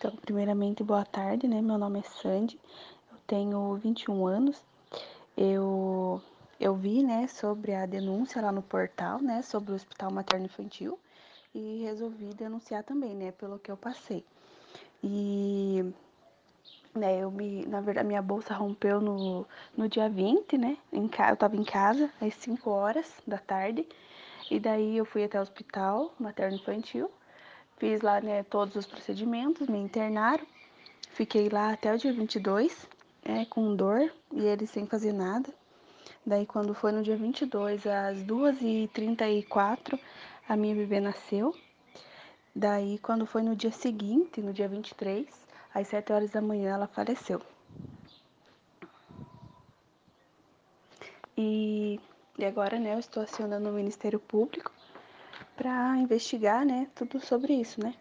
Então, primeiramente, boa tarde, né? Meu nome é Sandy, eu tenho 21 anos. Eu, eu vi, né, sobre a denúncia lá no portal, né, sobre o Hospital Materno Infantil e resolvi denunciar também, né, pelo que eu passei. E, né, eu me, na verdade, minha bolsa rompeu no, no dia 20, né, em, eu tava em casa às 5 horas da tarde, e daí eu fui até o Hospital Materno Infantil Fiz lá, né, todos os procedimentos, me internaram. Fiquei lá até o dia 22, é, com dor e eles sem fazer nada. Daí, quando foi no dia 22, às 2h34, a minha bebê nasceu. Daí, quando foi no dia seguinte, no dia 23, às 7 horas da manhã, ela faleceu. E, e agora, né, eu estou acionando o Ministério Público para investigar, né, tudo sobre isso, né?